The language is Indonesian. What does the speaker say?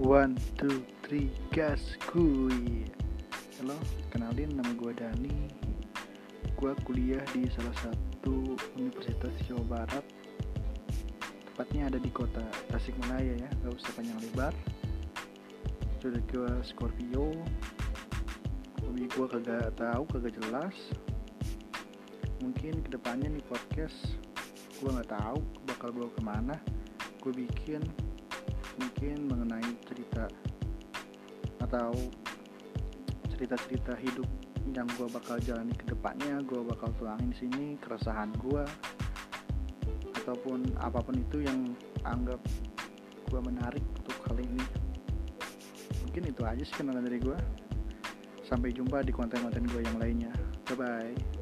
One, two, three, gas kuy Halo, kenalin nama gue Dani. Gue kuliah di salah satu universitas Jawa Barat. Tepatnya ada di kota Tasikmalaya ya, gak usah panjang lebar. Sudah gue Scorpio. Hobi gue kagak tahu, kagak jelas. Mungkin ke depannya nih podcast Gue gak tahu bakal bawa ke mana. Gue bikin mungkin mengenai atau cerita-cerita hidup yang gue bakal jalani ke depannya gue bakal tuangin sini keresahan gue ataupun apa pun itu yang anggap gue menarik untuk kali ini. Mungkin itu aja sih kenalan dari gue sampai jumpa di konten-konten gue yang lainnya. Bye bye